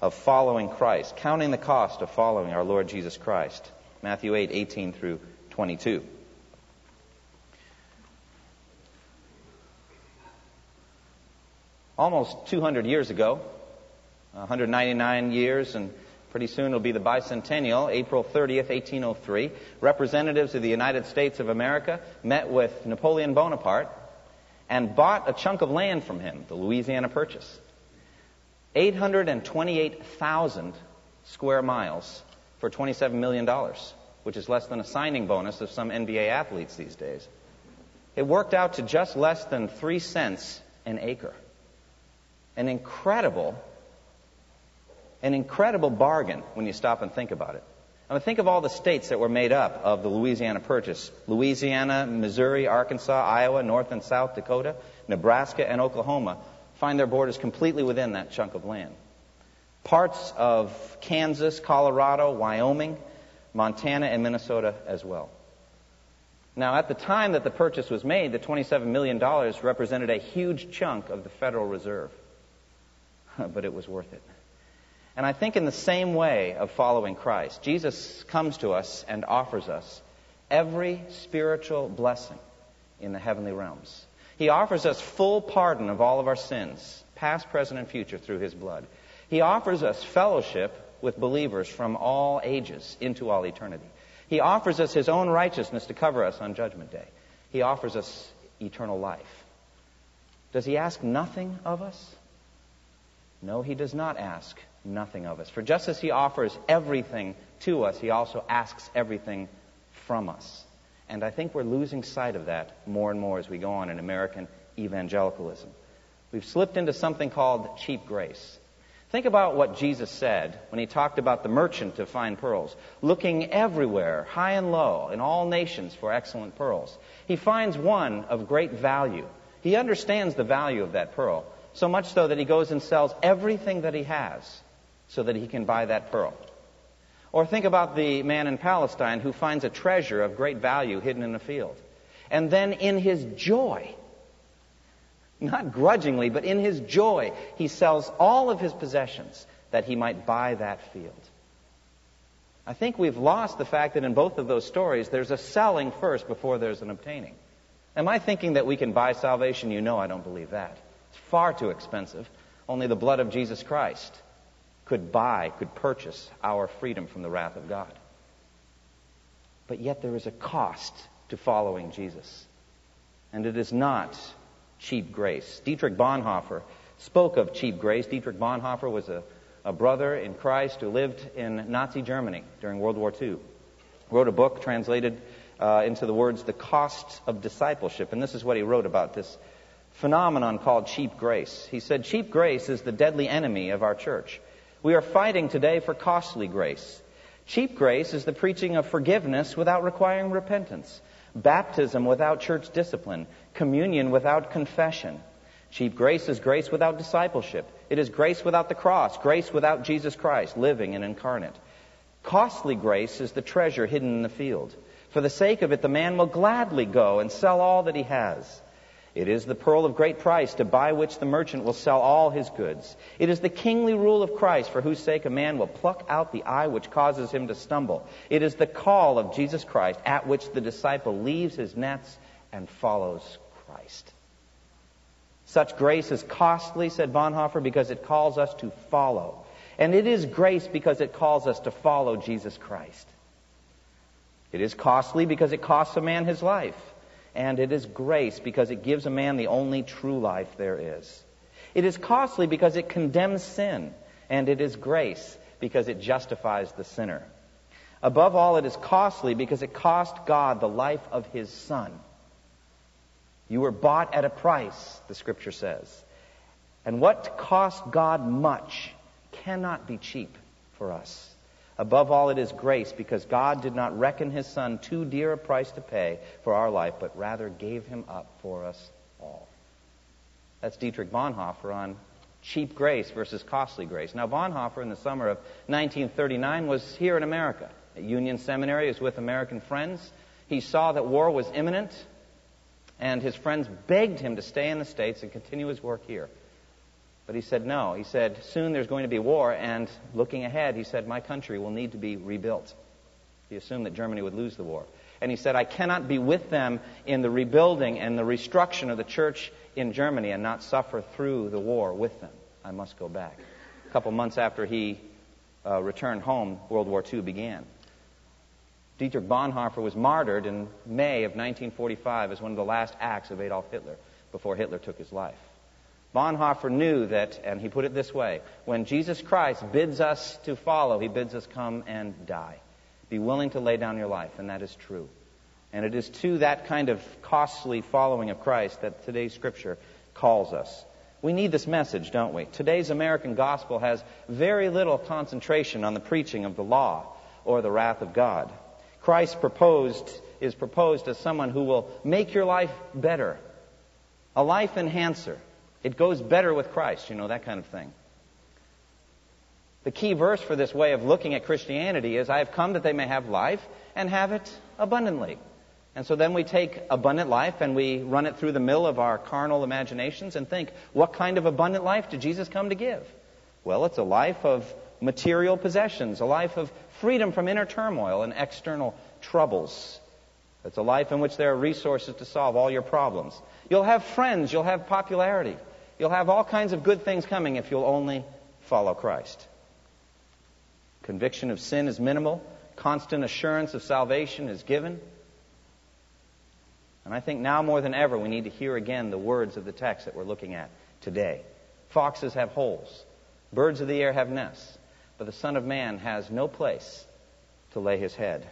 of following Christ, counting the cost of following our Lord Jesus Christ. Matthew 8, 18 through 22. Almost 200 years ago, 199 years, and pretty soon it'll be the bicentennial, April 30th, 1803, representatives of the United States of America met with Napoleon Bonaparte and bought a chunk of land from him, the Louisiana Purchase. 828,000 square miles for $27 million, which is less than a signing bonus of some NBA athletes these days. It worked out to just less than three cents an acre. An incredible, an incredible bargain when you stop and think about it. I mean, think of all the states that were made up of the Louisiana Purchase Louisiana, Missouri, Arkansas, Iowa, North and South Dakota, Nebraska, and Oklahoma find their borders completely within that chunk of land. Parts of Kansas, Colorado, Wyoming, Montana, and Minnesota as well. Now, at the time that the purchase was made, the $27 million represented a huge chunk of the Federal Reserve. but it was worth it. And I think in the same way of following Christ, Jesus comes to us and offers us every spiritual blessing in the heavenly realms. He offers us full pardon of all of our sins, past, present, and future, through His blood. He offers us fellowship with believers from all ages into all eternity. He offers us His own righteousness to cover us on Judgment Day. He offers us eternal life. Does He ask nothing of us? No, He does not ask nothing of us. For just as He offers everything to us, He also asks everything from us. And I think we're losing sight of that more and more as we go on in American evangelicalism. We've slipped into something called cheap grace. Think about what Jesus said when he talked about the merchant to find pearls, looking everywhere, high and low, in all nations for excellent pearls. He finds one of great value. He understands the value of that pearl, so much so that he goes and sells everything that he has so that he can buy that pearl. Or think about the man in Palestine who finds a treasure of great value hidden in a field. And then in his joy, not grudgingly, but in his joy, he sells all of his possessions that he might buy that field. I think we've lost the fact that in both of those stories, there's a selling first before there's an obtaining. Am I thinking that we can buy salvation? You know I don't believe that. It's far too expensive. Only the blood of Jesus Christ could buy, could purchase our freedom from the wrath of God. But yet there is a cost to following Jesus. And it is not cheap grace. Dietrich Bonhoeffer spoke of cheap grace. Dietrich Bonhoeffer was a, a brother in Christ who lived in Nazi Germany during World War II. Wrote a book translated uh, into the words, The Cost of Discipleship. And this is what he wrote about this phenomenon called cheap grace. He said, Cheap grace is the deadly enemy of our church. We are fighting today for costly grace. Cheap grace is the preaching of forgiveness without requiring repentance, baptism without church discipline, communion without confession. Cheap grace is grace without discipleship. It is grace without the cross, grace without Jesus Christ living and incarnate. Costly grace is the treasure hidden in the field. For the sake of it, the man will gladly go and sell all that he has it is the pearl of great price to buy which the merchant will sell all his goods. It is the kingly rule of Christ for whose sake a man will pluck out the eye which causes him to stumble. It is the call of Jesus Christ at which the disciple leaves his nets and follows Christ. Such grace is costly, said Bonhoeffer, because it calls us to follow. And it is grace because it calls us to follow Jesus Christ. It is costly because it costs a man his life and it is grace because it gives a man the only true life there is. It is costly because it condemns sin, and it is grace because it justifies the sinner. Above all, it is costly because it cost God the life of his Son. You were bought at a price, the Scripture says. And what cost God much cannot be cheap for us. Above all, it is grace, because God did not reckon his Son too dear a price to pay for our life, but rather gave him up for us all. That's Dietrich Bonhoeffer on cheap grace versus costly grace. Now, Bonhoeffer, in the summer of 1939, was here in America at Union Seminary. He was with American friends. He saw that war was imminent, and his friends begged him to stay in the States and continue his work here. But he said no. He said, soon there's going to be war, and looking ahead, he said, my country will need to be rebuilt. He assumed that Germany would lose the war. And he said, I cannot be with them in the rebuilding and the restructuring of the church in Germany and not suffer through the war with them. I must go back. A couple months after he uh, returned home, World War II began. Dietrich Bonhoeffer was martyred in May of 1945 as one of the last acts of Adolf Hitler before Hitler took his life. Bonhoeffer knew that, and he put it this way when Jesus Christ bids us to follow, he bids us come and die. Be willing to lay down your life, and that is true. And it is to that kind of costly following of Christ that today's scripture calls us. We need this message, don't we? Today's American gospel has very little concentration on the preaching of the law or the wrath of God. Christ proposed is proposed as someone who will make your life better, a life enhancer, it goes better with Christ, you know, that kind of thing. The key verse for this way of looking at Christianity is I have come that they may have life and have it abundantly. And so then we take abundant life and we run it through the mill of our carnal imaginations and think, what kind of abundant life did Jesus come to give? Well, it's a life of material possessions, a life of freedom from inner turmoil and external troubles. It's a life in which there are resources to solve all your problems. You'll have friends, you'll have popularity. You'll have all kinds of good things coming if you'll only follow Christ. Conviction of sin is minimal. Constant assurance of salvation is given. And I think now more than ever we need to hear again the words of the text that we're looking at today. Foxes have holes. Birds of the air have nests. But the Son of Man has no place to lay his head.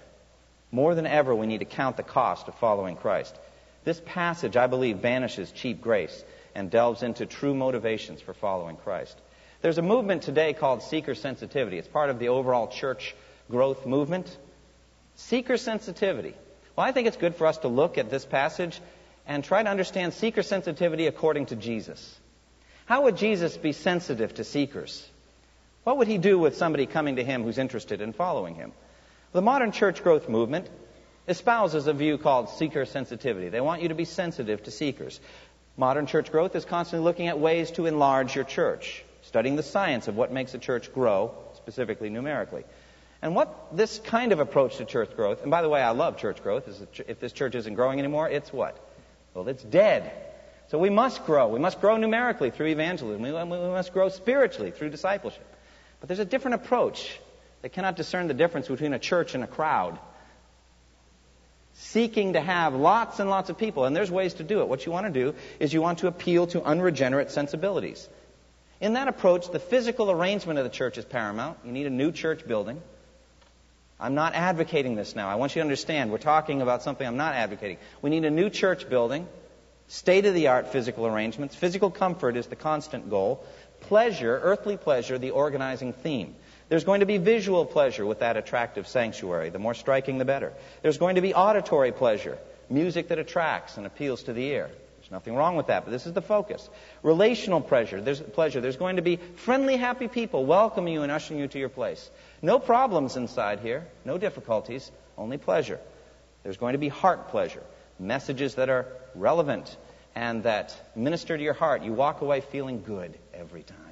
More than ever, we need to count the cost of following Christ. This passage, I believe, banishes cheap grace and delves into true motivations for following Christ. There's a movement today called seeker sensitivity. It's part of the overall church growth movement. Seeker sensitivity. Well, I think it's good for us to look at this passage and try to understand seeker sensitivity according to Jesus. How would Jesus be sensitive to seekers? What would he do with somebody coming to him who's interested in following him? The modern church growth movement espouses a view called seeker sensitivity. They want you to be sensitive to seekers. Modern church growth is constantly looking at ways to enlarge your church, studying the science of what makes a church grow, specifically numerically. And what this kind of approach to church growth, and by the way, I love church growth. If this church isn't growing anymore, it's what? Well, it's dead. So we must grow. We must grow numerically through evangelism. We must grow spiritually through discipleship. But there's a different approach that cannot discern the difference between a church and a crowd seeking to have lots and lots of people. And there's ways to do it. What you want to do is you want to appeal to unregenerate sensibilities. In that approach, the physical arrangement of the church is paramount. You need a new church building. I'm not advocating this now. I want you to understand we're talking about something I'm not advocating. We need a new church building, state of the art physical arrangements. Physical comfort is the constant goal. Pleasure, earthly pleasure, the organizing theme. There's going to be visual pleasure with that attractive sanctuary. The more striking, the better. There's going to be auditory pleasure, music that attracts and appeals to the ear. There's nothing wrong with that, but this is the focus. Relational pleasure. There's pleasure. There's going to be friendly, happy people welcoming you and ushering you to your place. No problems inside here, no difficulties, only pleasure. There's going to be heart pleasure. Messages that are relevant and that minister to your heart. You walk away feeling good every time.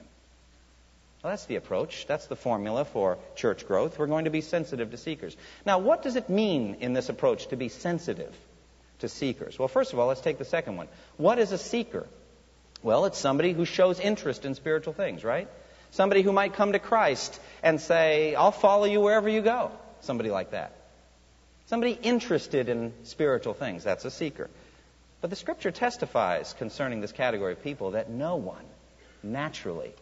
Well, that's the approach. That's the formula for church growth. We're going to be sensitive to seekers. Now, what does it mean in this approach to be sensitive to seekers? Well, first of all, let's take the second one. What is a seeker? Well, it's somebody who shows interest in spiritual things, right? Somebody who might come to Christ and say, I'll follow you wherever you go. Somebody like that. Somebody interested in spiritual things. That's a seeker. But the scripture testifies concerning this category of people that no one naturally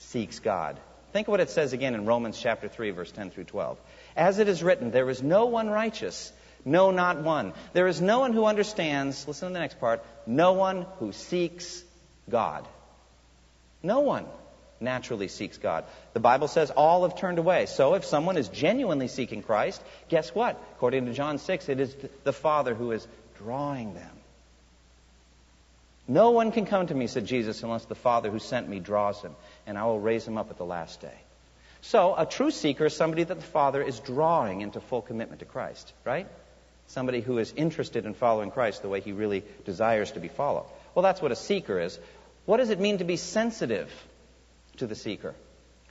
seeks God. Think of what it says again in Romans chapter 3, verse 10 through 12. As it is written, there is no one righteous, no, not one. There is no one who understands, listen to the next part, no one who seeks God. No one. naturally seeks God. The Bible says all have turned away. So if someone is genuinely seeking Christ, guess what? According to John 6, it is the Father who is drawing them. No one can come to me, said Jesus, unless the Father who sent me draws him, and I will raise him up at the last day. So a true seeker is somebody that the Father is drawing into full commitment to Christ, right? Somebody who is interested in following Christ the way he really desires to be followed. Well, that's what a seeker is. What does it mean to be sensitive to the seeker?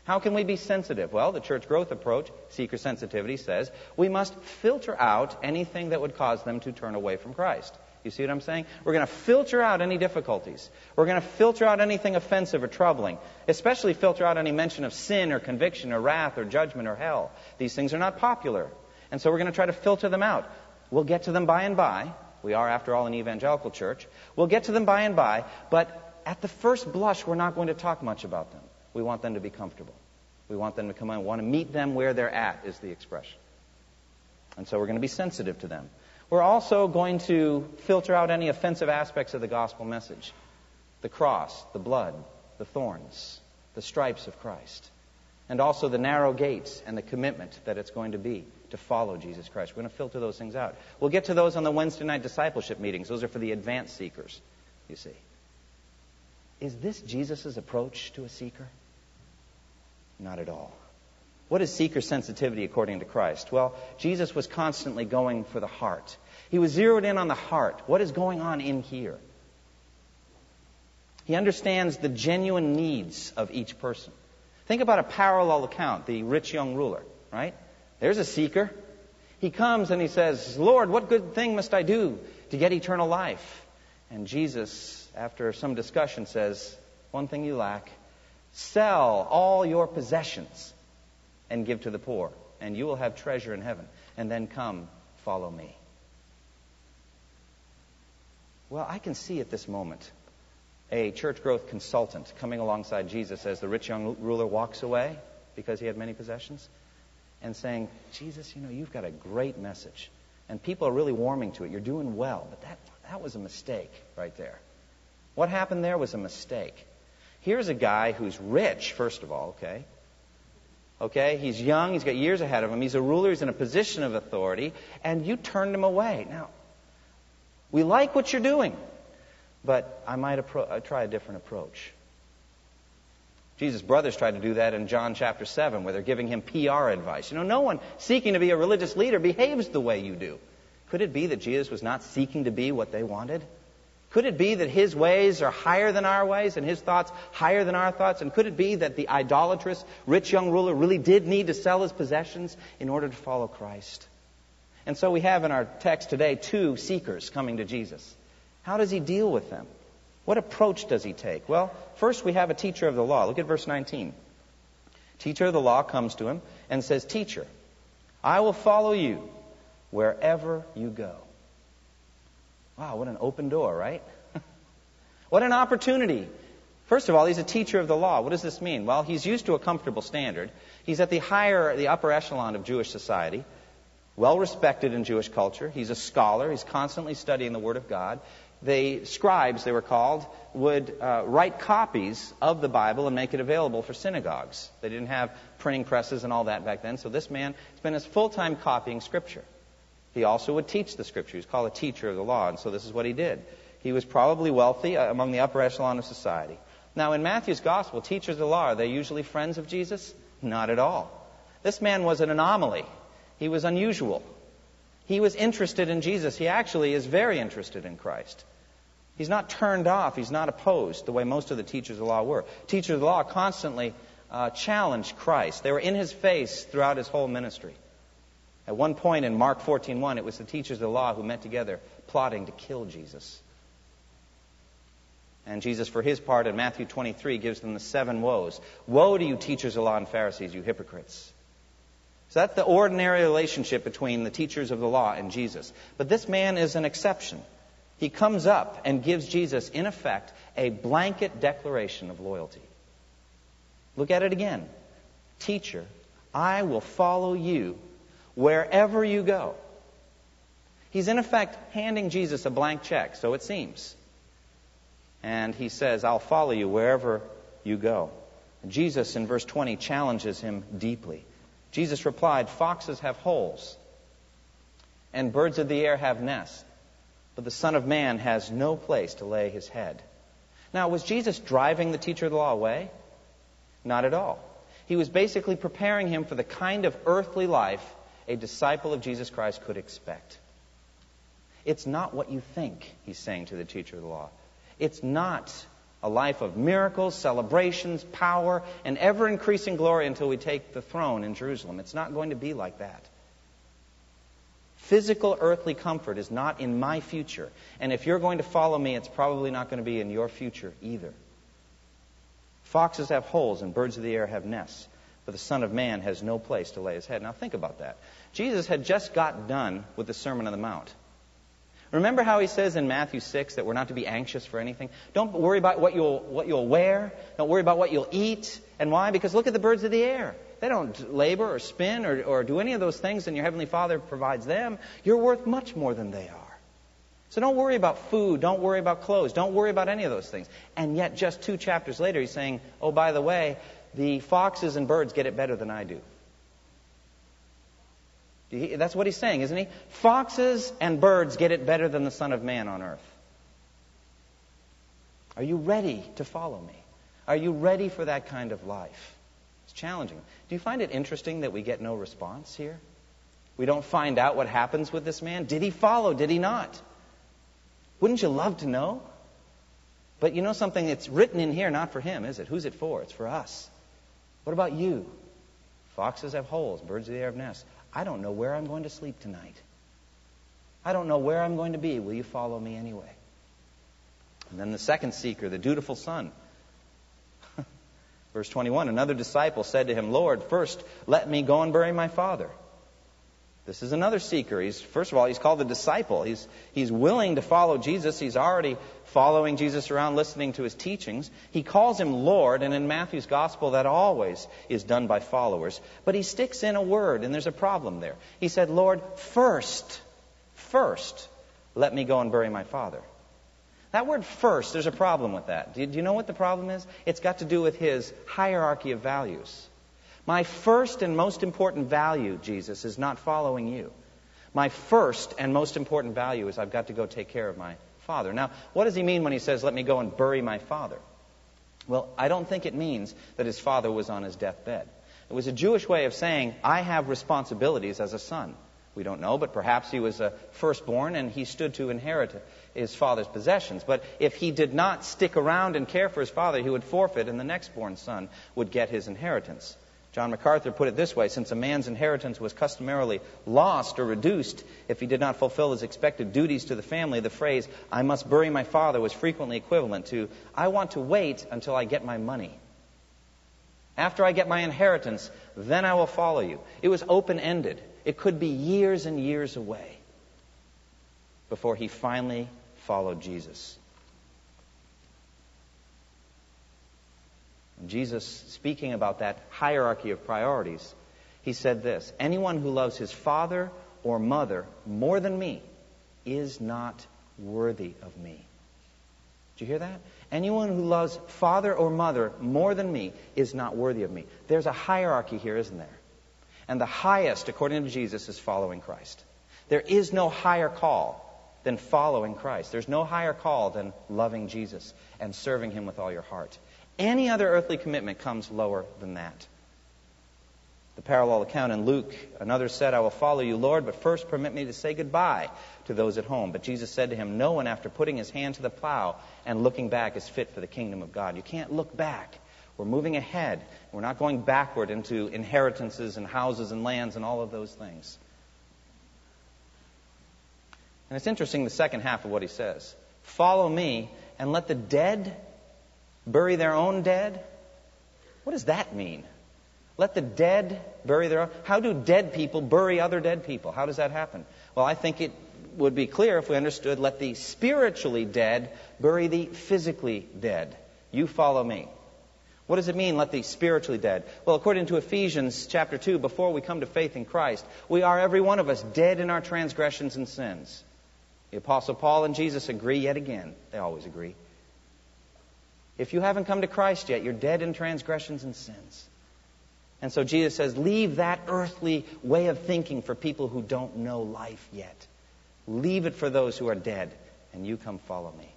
How can we be sensitive? Well, the church growth approach, seeker sensitivity, says we must filter out anything that would cause them to turn away from Christ. You see what I'm saying? We're going to filter out any difficulties. We're going to filter out anything offensive or troubling, especially filter out any mention of sin or conviction or wrath or judgment or hell. These things are not popular. And so we're going to try to filter them out. We'll get to them by and by. We are, after all, an evangelical church. We'll get to them by and by, but at the first blush, we're not going to talk much about them. We want them to be comfortable. We want them to come in. We want to meet them where they're at, is the expression. And so we're going to be sensitive to them. We're also going to filter out any offensive aspects of the gospel message the cross, the blood, the thorns, the stripes of Christ, and also the narrow gates and the commitment that it's going to be to follow Jesus Christ. We're going to filter those things out. We'll get to those on the Wednesday night discipleship meetings. Those are for the advanced seekers, you see. Is this Jesus' approach to a seeker? Not at all. What is seeker sensitivity according to Christ? Well, Jesus was constantly going for the heart. He was zeroed in on the heart. What is going on in here? He understands the genuine needs of each person. Think about a parallel account, the rich young ruler, right? There's a seeker. He comes and he says, Lord, what good thing must I do to get eternal life? And Jesus, after some discussion, says, One thing you lack sell all your possessions and give to the poor, and you will have treasure in heaven. And then come, follow me. Well, I can see at this moment a church growth consultant coming alongside Jesus as the rich young ruler walks away because he had many possessions and saying, Jesus, you know, you've got a great message. And people are really warming to it. You're doing well. But that, that was a mistake right there. What happened there was a mistake. Here's a guy who's rich, first of all, okay? Okay? He's young. He's got years ahead of him. He's a ruler. He's in a position of authority. And you turned him away. Now, we like what you're doing, but I might appro- uh, try a different approach. Jesus' brothers tried to do that in John chapter 7, where they're giving him PR advice. You know, no one seeking to be a religious leader behaves the way you do. Could it be that Jesus was not seeking to be what they wanted? Could it be that his ways are higher than our ways and his thoughts higher than our thoughts? And could it be that the idolatrous rich young ruler really did need to sell his possessions in order to follow Christ? And so we have in our text today two seekers coming to Jesus. How does he deal with them? What approach does he take? Well, first we have a teacher of the law. Look at verse 19. Teacher of the law comes to him and says, Teacher, I will follow you wherever you go. Wow, what an open door, right? what an opportunity. First of all, he's a teacher of the law. What does this mean? Well, he's used to a comfortable standard. He's at the higher, the upper echelon of Jewish society, well respected in Jewish culture. He's a scholar. He's constantly studying the Word of God. The scribes, they were called, would uh, write copies of the Bible and make it available for synagogues. They didn't have printing presses and all that back then, so this man spent his full time copying Scripture. He also would teach the scripture. He was called a teacher of the law, and so this is what he did. He was probably wealthy uh, among the upper echelon of society. Now, in Matthew's gospel, teachers of the law, are they usually friends of Jesus? Not at all. This man was an anomaly. He was unusual. He was interested in Jesus. He actually is very interested in Christ. He's not turned off. He's not opposed the way most of the teachers of the law were. Teachers of the law constantly uh, challenged Christ. They were in his face throughout his whole ministry. At one point in Mark 14:1, it was the teachers of the law who met together plotting to kill Jesus. And Jesus, for his part, in Matthew 23, gives them the seven woes. Woe to you, teachers of the law and Pharisees, you hypocrites. So that's the ordinary relationship between the teachers of the law and Jesus. But this man is an exception. He comes up and gives Jesus, in effect, a blanket declaration of loyalty. Look at it again. Teacher, I will follow you wherever you go. He's in effect handing Jesus a blank check, so it seems. And he says, I'll follow you wherever you go. Jesus, in verse 20, challenges him deeply. Jesus replied, Foxes have holes, and birds of the air have nests, but the Son of Man has no place to lay his head. Now, was Jesus driving the teacher of the law away? Not at all. He was basically preparing him for the kind of earthly life a disciple of Jesus Christ could expect. It's not what you think, he's saying to the teacher of the law. It's not a life of miracles, celebrations, power, and ever increasing glory until we take the throne in Jerusalem. It's not going to be like that. Physical earthly comfort is not in my future. And if you're going to follow me, it's probably not going to be in your future either. Foxes have holes and birds of the air have nests, but the Son of Man has no place to lay his head. Now think about that. Jesus had just got done with the Sermon on the Mount. Remember how he says in Matthew 6 that we're not to be anxious for anything? Don't worry about what you'll, what you'll wear. Don't worry about what you'll eat. And why? Because look at the birds of the air. They don't labor or spin or, or do any of those things, and your Heavenly Father provides them. You're worth much more than they are. So don't worry about food. Don't worry about clothes. Don't worry about any of those things. And yet, just two chapters later, he's saying, oh, by the way, the foxes and birds get it better than I do. That's what he's saying, isn't he? Foxes and birds get it better than the Son of Man on earth. Are you ready to follow me? Are you ready for that kind of life? It's challenging. Do you find it interesting that we get no response here? We don't find out what happens with this man. Did he follow? Did he not? Wouldn't you love to know? But you know something? It's written in here not for him, is it? Who's it for? It's for us. What about you? Foxes have holes, birds of the air have nests. I don't know where I'm going to sleep tonight. I don't know where I'm going to be. Will you follow me anyway? And then the second seeker, the dutiful son. Verse 21 Another disciple said to him, Lord, first let me go and bury my father. This is another seeker. He's, first of all, he's called a disciple. He's, he's willing to follow Jesus. He's already following Jesus around, listening to his teachings. He calls him Lord, and in Matthew's gospel, that always is done by followers. But he sticks in a word, and there's a problem there. He said, Lord, first, first, let me go and bury my father. That word first, there's a problem with that. Do you, do you know what the problem is? It's got to do with his hierarchy of values. My first and most important value, Jesus, is not following you. My first and most important value is I've got to go take care of my father. Now, what does he mean when he says, let me go and bury my father? Well, I don't think it means that his father was on his deathbed. It was a Jewish way of saying, I have responsibilities as a son. We don't know, but perhaps he was a firstborn and he stood to inherit his father's possessions. But if he did not stick around and care for his father, he would forfeit, and the next born son would get his inheritance. John MacArthur put it this way since a man's inheritance was customarily lost or reduced if he did not fulfill his expected duties to the family, the phrase, I must bury my father, was frequently equivalent to, I want to wait until I get my money. After I get my inheritance, then I will follow you. It was open ended, it could be years and years away before he finally followed Jesus. Jesus, speaking about that hierarchy of priorities, he said this Anyone who loves his father or mother more than me is not worthy of me. Do you hear that? Anyone who loves father or mother more than me is not worthy of me. There's a hierarchy here, isn't there? And the highest, according to Jesus, is following Christ. There is no higher call than following Christ. There's no higher call than loving Jesus and serving him with all your heart. Any other earthly commitment comes lower than that. The parallel account in Luke, another said, I will follow you, Lord, but first permit me to say goodbye to those at home. But Jesus said to him, No one, after putting his hand to the plow and looking back, is fit for the kingdom of God. You can't look back. We're moving ahead. We're not going backward into inheritances and houses and lands and all of those things. And it's interesting the second half of what he says Follow me and let the dead bury their own dead? What does that mean? Let the dead bury their own. How do dead people bury other dead people? How does that happen? Well, I think it would be clear if we understood let the spiritually dead bury the physically dead. You follow me. What does it mean, let the spiritually dead? Well, according to Ephesians chapter 2, before we come to faith in Christ, we are every one of us dead in our transgressions and sins. The Apostle Paul and Jesus agree yet again. They always agree. If you haven't come to Christ yet, you're dead in transgressions and sins. And so Jesus says, leave that earthly way of thinking for people who don't know life yet. Leave it for those who are dead, and you come follow me.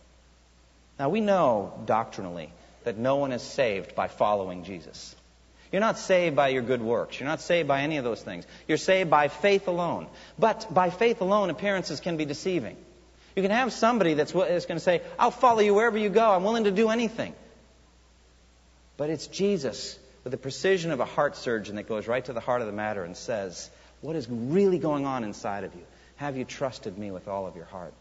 Now, we know doctrinally that no one is saved by following Jesus. You're not saved by your good works. You're not saved by any of those things. You're saved by faith alone. But by faith alone, appearances can be deceiving. You can have somebody that's, that's going to say, I'll follow you wherever you go. I'm willing to do anything. But it's Jesus with the precision of a heart surgeon that goes right to the heart of the matter and says, What is really going on inside of you? Have you trusted me with all of your heart?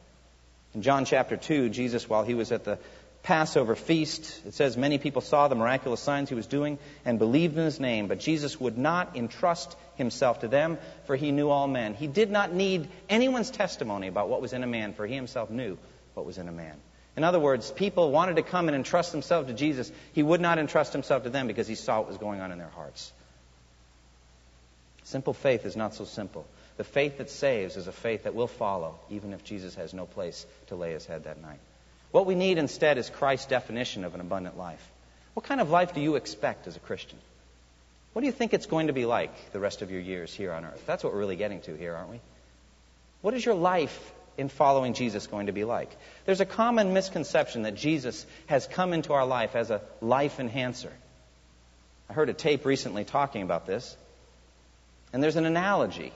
In John chapter 2, Jesus, while he was at the Passover feast, it says many people saw the miraculous signs he was doing and believed in his name, but Jesus would not entrust himself to them, for he knew all men. He did not need anyone's testimony about what was in a man, for he himself knew what was in a man. In other words, people wanted to come and entrust themselves to Jesus. He would not entrust himself to them because he saw what was going on in their hearts. Simple faith is not so simple. The faith that saves is a faith that will follow, even if Jesus has no place to lay his head that night. What we need instead is Christ's definition of an abundant life. What kind of life do you expect as a Christian? What do you think it's going to be like the rest of your years here on earth? That's what we're really getting to here, aren't we? What is your life in following Jesus going to be like? There's a common misconception that Jesus has come into our life as a life enhancer. I heard a tape recently talking about this. And there's an analogy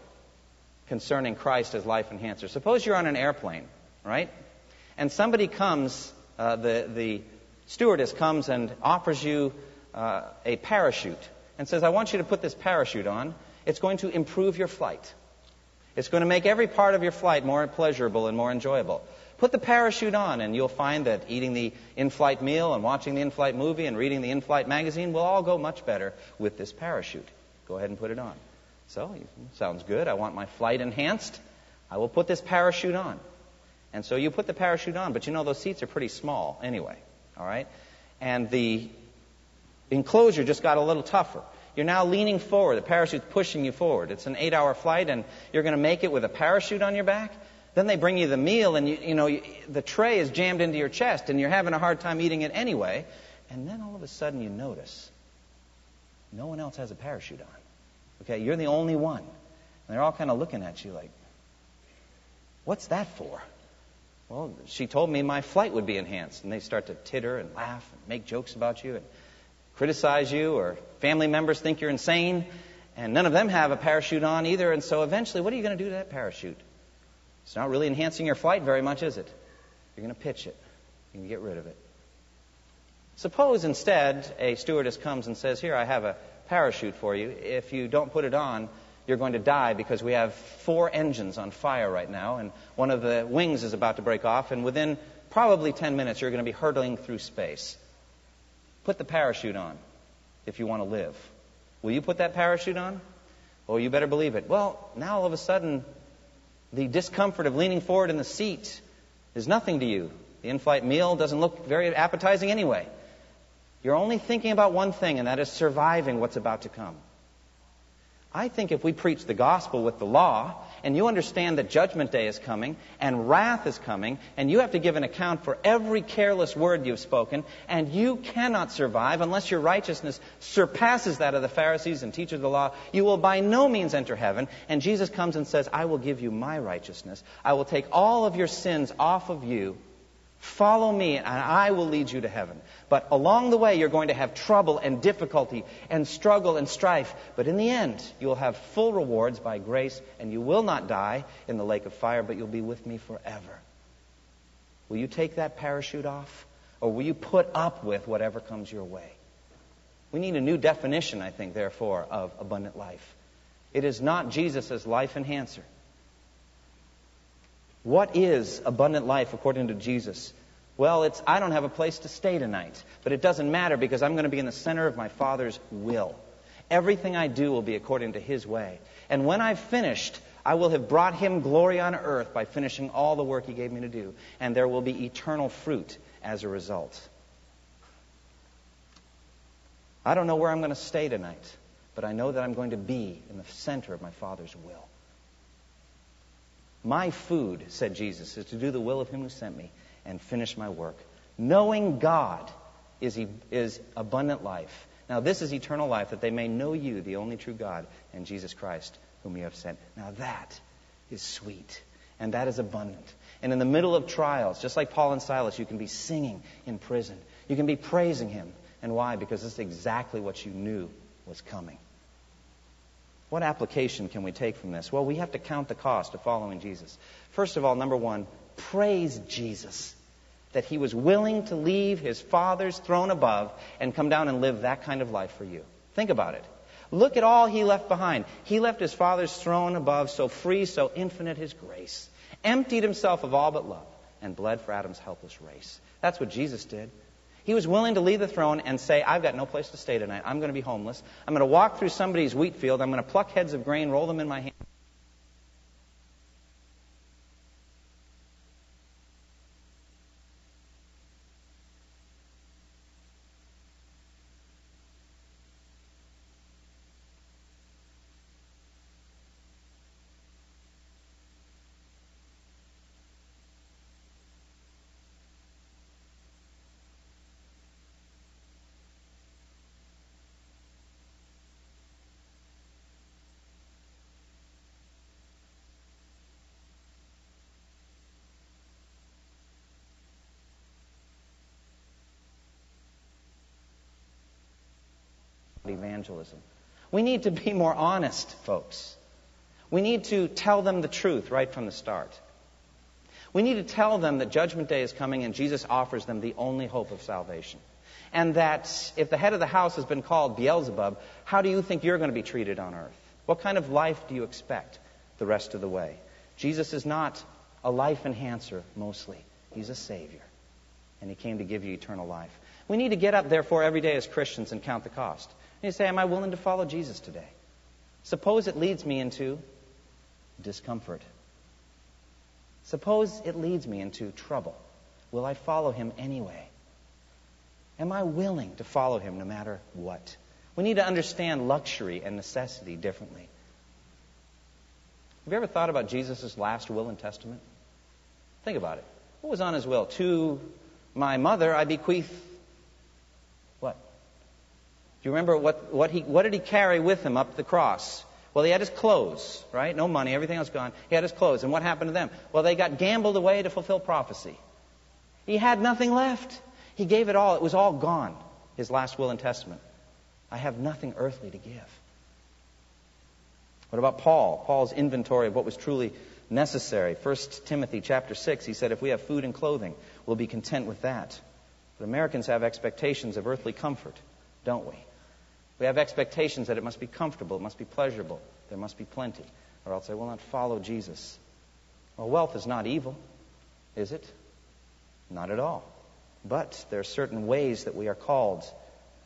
concerning Christ as life enhancer. Suppose you're on an airplane, right? And somebody comes, uh, the, the stewardess comes and offers you uh, a parachute and says, I want you to put this parachute on. It's going to improve your flight. It's going to make every part of your flight more pleasurable and more enjoyable. Put the parachute on, and you'll find that eating the in flight meal and watching the in flight movie and reading the in flight magazine will all go much better with this parachute. Go ahead and put it on. So, sounds good. I want my flight enhanced. I will put this parachute on. And so you put the parachute on, but you know those seats are pretty small anyway. All right? And the enclosure just got a little tougher. You're now leaning forward. The parachute's pushing you forward. It's an eight hour flight, and you're going to make it with a parachute on your back. Then they bring you the meal, and you, you know you, the tray is jammed into your chest, and you're having a hard time eating it anyway. And then all of a sudden you notice no one else has a parachute on. Okay, you're the only one. And they're all kind of looking at you like, what's that for? Well, she told me my flight would be enhanced. And they start to titter and laugh and make jokes about you and criticize you, or family members think you're insane. And none of them have a parachute on either. And so eventually, what are you going to do to that parachute? It's not really enhancing your flight very much, is it? You're going to pitch it. Going to get rid of it. Suppose instead a stewardess comes and says, Here, I have a parachute for you. If you don't put it on, you're going to die because we have four engines on fire right now, and one of the wings is about to break off, and within probably 10 minutes, you're going to be hurtling through space. Put the parachute on if you want to live. Will you put that parachute on? Oh, you better believe it. Well, now all of a sudden, the discomfort of leaning forward in the seat is nothing to you. The in flight meal doesn't look very appetizing anyway. You're only thinking about one thing, and that is surviving what's about to come. I think if we preach the gospel with the law, and you understand that judgment day is coming, and wrath is coming, and you have to give an account for every careless word you've spoken, and you cannot survive unless your righteousness surpasses that of the Pharisees and teachers of the law, you will by no means enter heaven. And Jesus comes and says, I will give you my righteousness. I will take all of your sins off of you Follow me, and I will lead you to heaven. But along the way, you're going to have trouble and difficulty and struggle and strife. But in the end, you will have full rewards by grace, and you will not die in the lake of fire, but you'll be with me forever. Will you take that parachute off? Or will you put up with whatever comes your way? We need a new definition, I think, therefore, of abundant life. It is not Jesus life enhancer. What is abundant life according to Jesus? Well, it's I don't have a place to stay tonight, but it doesn't matter because I'm going to be in the center of my Father's will. Everything I do will be according to His way. And when I've finished, I will have brought Him glory on earth by finishing all the work He gave me to do. And there will be eternal fruit as a result. I don't know where I'm going to stay tonight, but I know that I'm going to be in the center of my Father's will. My food, said Jesus, is to do the will of him who sent me and finish my work. Knowing God is, is abundant life. Now, this is eternal life, that they may know you, the only true God, and Jesus Christ, whom you have sent. Now, that is sweet, and that is abundant. And in the middle of trials, just like Paul and Silas, you can be singing in prison. You can be praising him. And why? Because this is exactly what you knew was coming. What application can we take from this? Well, we have to count the cost of following Jesus. First of all, number one, praise Jesus that he was willing to leave his Father's throne above and come down and live that kind of life for you. Think about it. Look at all he left behind. He left his Father's throne above, so free, so infinite his grace, emptied himself of all but love, and bled for Adam's helpless race. That's what Jesus did. He was willing to leave the throne and say, I've got no place to stay tonight. I'm going to be homeless. I'm going to walk through somebody's wheat field. I'm going to pluck heads of grain, roll them in my hand. Evangelism. We need to be more honest, folks. We need to tell them the truth right from the start. We need to tell them that Judgment Day is coming and Jesus offers them the only hope of salvation. And that if the head of the house has been called Beelzebub, how do you think you're going to be treated on earth? What kind of life do you expect the rest of the way? Jesus is not a life enhancer mostly, He's a Savior. And He came to give you eternal life. We need to get up, therefore, every day as Christians and count the cost. You say, Am I willing to follow Jesus today? Suppose it leads me into discomfort. Suppose it leads me into trouble. Will I follow him anyway? Am I willing to follow him no matter what? We need to understand luxury and necessity differently. Have you ever thought about Jesus' last will and testament? Think about it. What was on his will? To my mother I bequeath you remember what, what, he, what did he carry with him up the cross? Well, he had his clothes, right? No money, everything else gone. He had his clothes. And what happened to them? Well, they got gambled away to fulfill prophecy. He had nothing left. He gave it all. It was all gone, his last will and testament. I have nothing earthly to give. What about Paul? Paul's inventory of what was truly necessary. 1 Timothy chapter 6, he said, if we have food and clothing, we'll be content with that. But Americans have expectations of earthly comfort, don't we? We have expectations that it must be comfortable, it must be pleasurable, there must be plenty, or else I will not follow Jesus. Well, wealth is not evil, is it? Not at all. But there are certain ways that we are called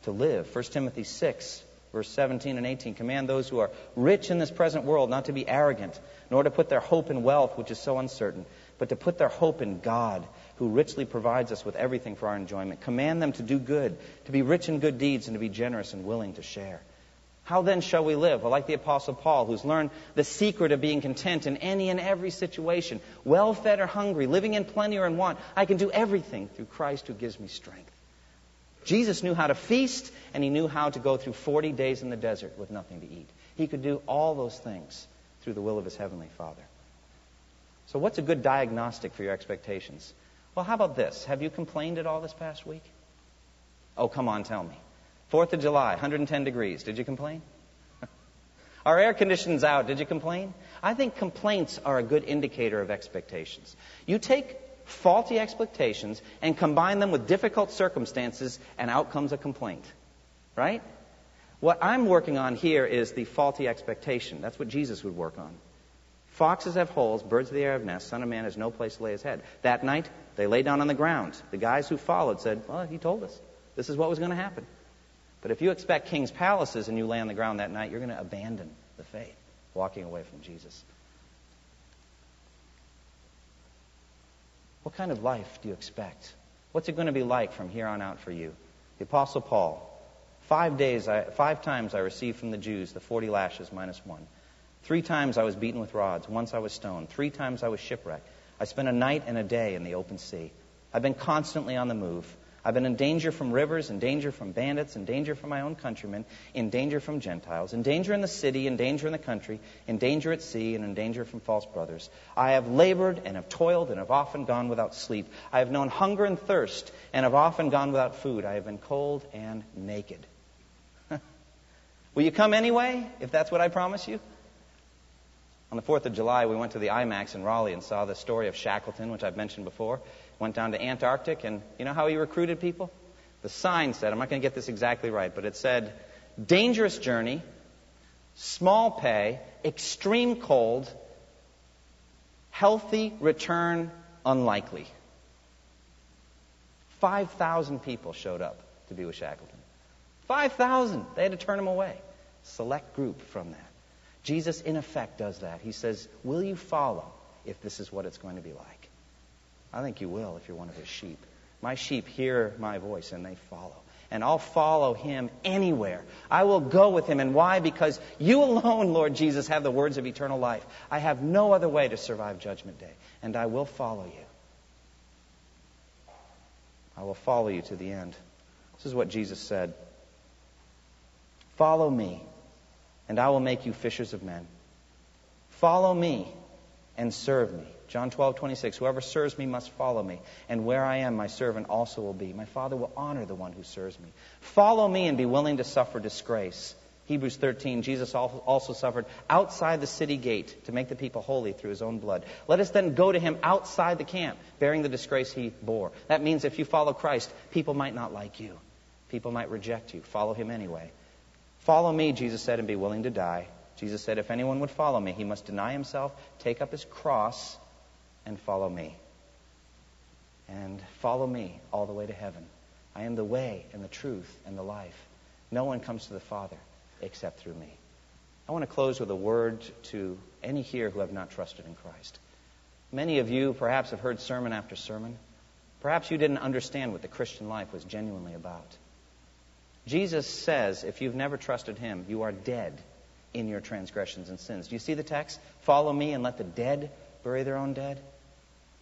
to live. 1 Timothy 6, verse 17 and 18 command those who are rich in this present world not to be arrogant, nor to put their hope in wealth, which is so uncertain, but to put their hope in God who richly provides us with everything for our enjoyment. Command them to do good, to be rich in good deeds, and to be generous and willing to share. How then shall we live? Well, like the Apostle Paul, who's learned the secret of being content in any and every situation, well fed or hungry, living in plenty or in want, I can do everything through Christ who gives me strength. Jesus knew how to feast, and he knew how to go through 40 days in the desert with nothing to eat. He could do all those things through the will of his heavenly Father. So, what's a good diagnostic for your expectations? Well, how about this? Have you complained at all this past week? Oh, come on, tell me. Fourth of July, 110 degrees. Did you complain? Our air conditioning's out. Did you complain? I think complaints are a good indicator of expectations. You take faulty expectations and combine them with difficult circumstances, and out comes a complaint. Right? What I'm working on here is the faulty expectation. That's what Jesus would work on. Foxes have holes, birds of the air have nests, Son of Man has no place to lay his head. That night, they lay down on the ground. The guys who followed said, Well, he told us. This is what was going to happen. But if you expect king's palaces and you lay on the ground that night, you're going to abandon the faith, walking away from Jesus. What kind of life do you expect? What's it going to be like from here on out for you? The Apostle Paul, five days, I, five times I received from the Jews the 40 lashes minus one. Three times I was beaten with rods. Once I was stoned. Three times I was shipwrecked. I spent a night and a day in the open sea. I've been constantly on the move. I've been in danger from rivers, in danger from bandits, in danger from my own countrymen, in danger from Gentiles, in danger in the city, in danger in the country, in danger at sea, and in danger from false brothers. I have labored and have toiled and have often gone without sleep. I have known hunger and thirst and have often gone without food. I have been cold and naked. Will you come anyway, if that's what I promise you? On the 4th of July, we went to the IMAX in Raleigh and saw the story of Shackleton, which I've mentioned before. Went down to Antarctic, and you know how he recruited people? The sign said, I'm not going to get this exactly right, but it said, dangerous journey, small pay, extreme cold, healthy return unlikely. 5,000 people showed up to be with Shackleton. 5,000. They had to turn him away. Select group from that. Jesus, in effect, does that. He says, Will you follow if this is what it's going to be like? I think you will if you're one of his sheep. My sheep hear my voice and they follow. And I'll follow him anywhere. I will go with him. And why? Because you alone, Lord Jesus, have the words of eternal life. I have no other way to survive Judgment Day. And I will follow you. I will follow you to the end. This is what Jesus said Follow me, and I will make you fishers of men. Follow me and serve me. John 12, 26. Whoever serves me must follow me. And where I am, my servant also will be. My Father will honor the one who serves me. Follow me and be willing to suffer disgrace. Hebrews 13, Jesus also suffered outside the city gate to make the people holy through his own blood. Let us then go to him outside the camp, bearing the disgrace he bore. That means if you follow Christ, people might not like you. People might reject you. Follow him anyway. Follow me, Jesus said, and be willing to die. Jesus said, if anyone would follow me, he must deny himself, take up his cross, and follow me. And follow me all the way to heaven. I am the way and the truth and the life. No one comes to the Father except through me. I want to close with a word to any here who have not trusted in Christ. Many of you perhaps have heard sermon after sermon. Perhaps you didn't understand what the Christian life was genuinely about. Jesus says if you've never trusted him, you are dead in your transgressions and sins. Do you see the text? Follow me and let the dead bury their own dead.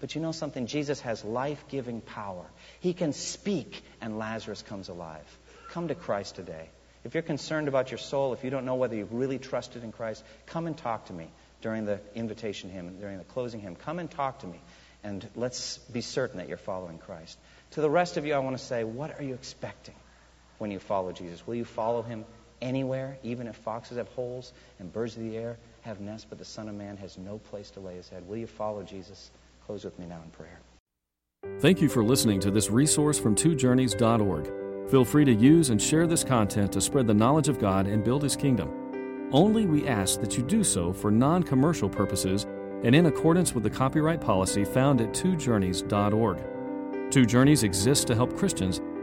But you know something? Jesus has life giving power. He can speak, and Lazarus comes alive. Come to Christ today. If you're concerned about your soul, if you don't know whether you've really trusted in Christ, come and talk to me during the invitation hymn, during the closing hymn. Come and talk to me, and let's be certain that you're following Christ. To the rest of you, I want to say, what are you expecting when you follow Jesus? Will you follow him anywhere, even if foxes have holes and birds of the air have nests, but the Son of Man has no place to lay his head? Will you follow Jesus? Close with me now in prayer. Thank you for listening to this resource from twojourneys.org. Feel free to use and share this content to spread the knowledge of God and build his kingdom. Only we ask that you do so for non commercial purposes and in accordance with the copyright policy found at twojourneys.org. Two Journeys exists to help Christians